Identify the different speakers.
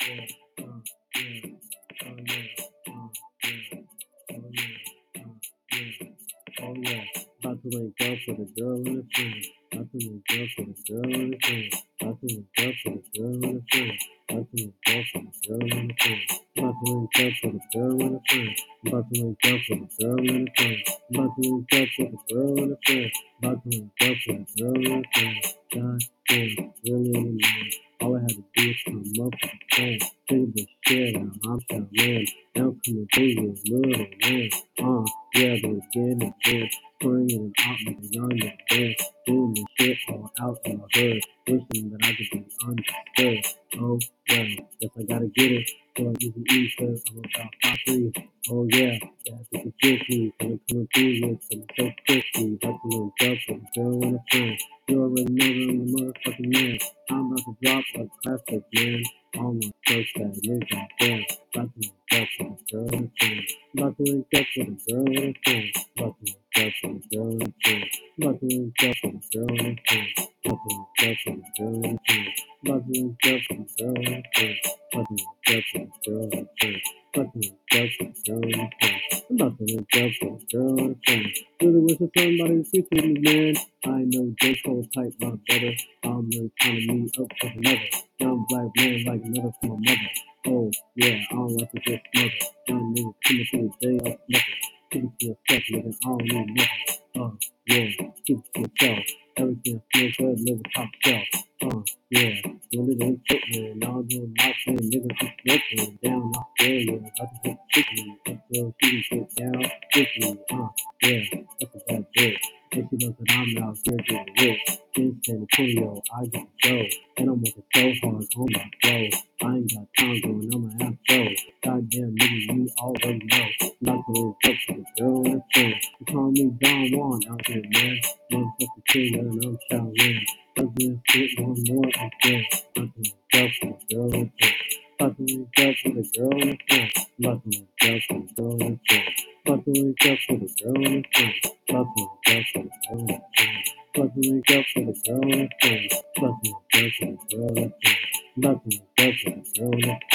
Speaker 1: Phone. About to a girl in to a girl in to a girl in to a girl in to a girl in to a girl in to a girl in. This out. I'm trying man. Now coming through with little man. Uh, yeah, again and again. Bringing out like a young and. Doing this shit all out in my hood. Wishing that I could be understood. Oh, yeah, guess I gotta get it. Feel like easy E, cause I'm about five three. Oh, yeah, that's what you get me. Coming, coming through with some so quickly. About to wake up with a girl in the phone. You already know that I'm the motherfucking man. I'm about to drop like classic, man. Almost first that nigga, damn. About to wake up a girl in the phone. About a girl in the phone. About a girl in the phone. About a girl in the phone. About a girl in the phone. About a girl in the phone. About a girl in the phone. About a girl in. About to wake up a girl phone. Really that somebody to to me, man. I know J. Cole type my brother. I'm really trying to meet up with another. Young black man like another from my mother. Oh, yeah, I don't like to get smothered. Young nigga coming through the day off nothing. Keep it to nigga. I don't need nothing. Uh, yeah, keep it to yourself. Everything feels good, live top shelf. Uh, yeah, when it ain't fit. Now I'm doing my thing, nigga. Keep working down there, yeah. About to hit chicken. Up shooting Uh, yeah, that's a bad bitch. If you know that I'm out here getting rich. In San Antonio, I get dough. And I'm working so hard on my flow. I ain't got time going on my show. Goddamn nigga, you already know. Not gonna touch the girl in the phone. You call me Don Juan out here, man. Motherfucking king, and I'm Shaolin. Let's just get one more up there. Not the girl in the to up girl in the phone. About to wake up with a girl in the phone. About to wake up with a girl in the phone. About to wake up with a girl in the phone. About to wake up with a girl in the phone. About to wake up with a girl in the phone. About to wake up with a girl in the phone.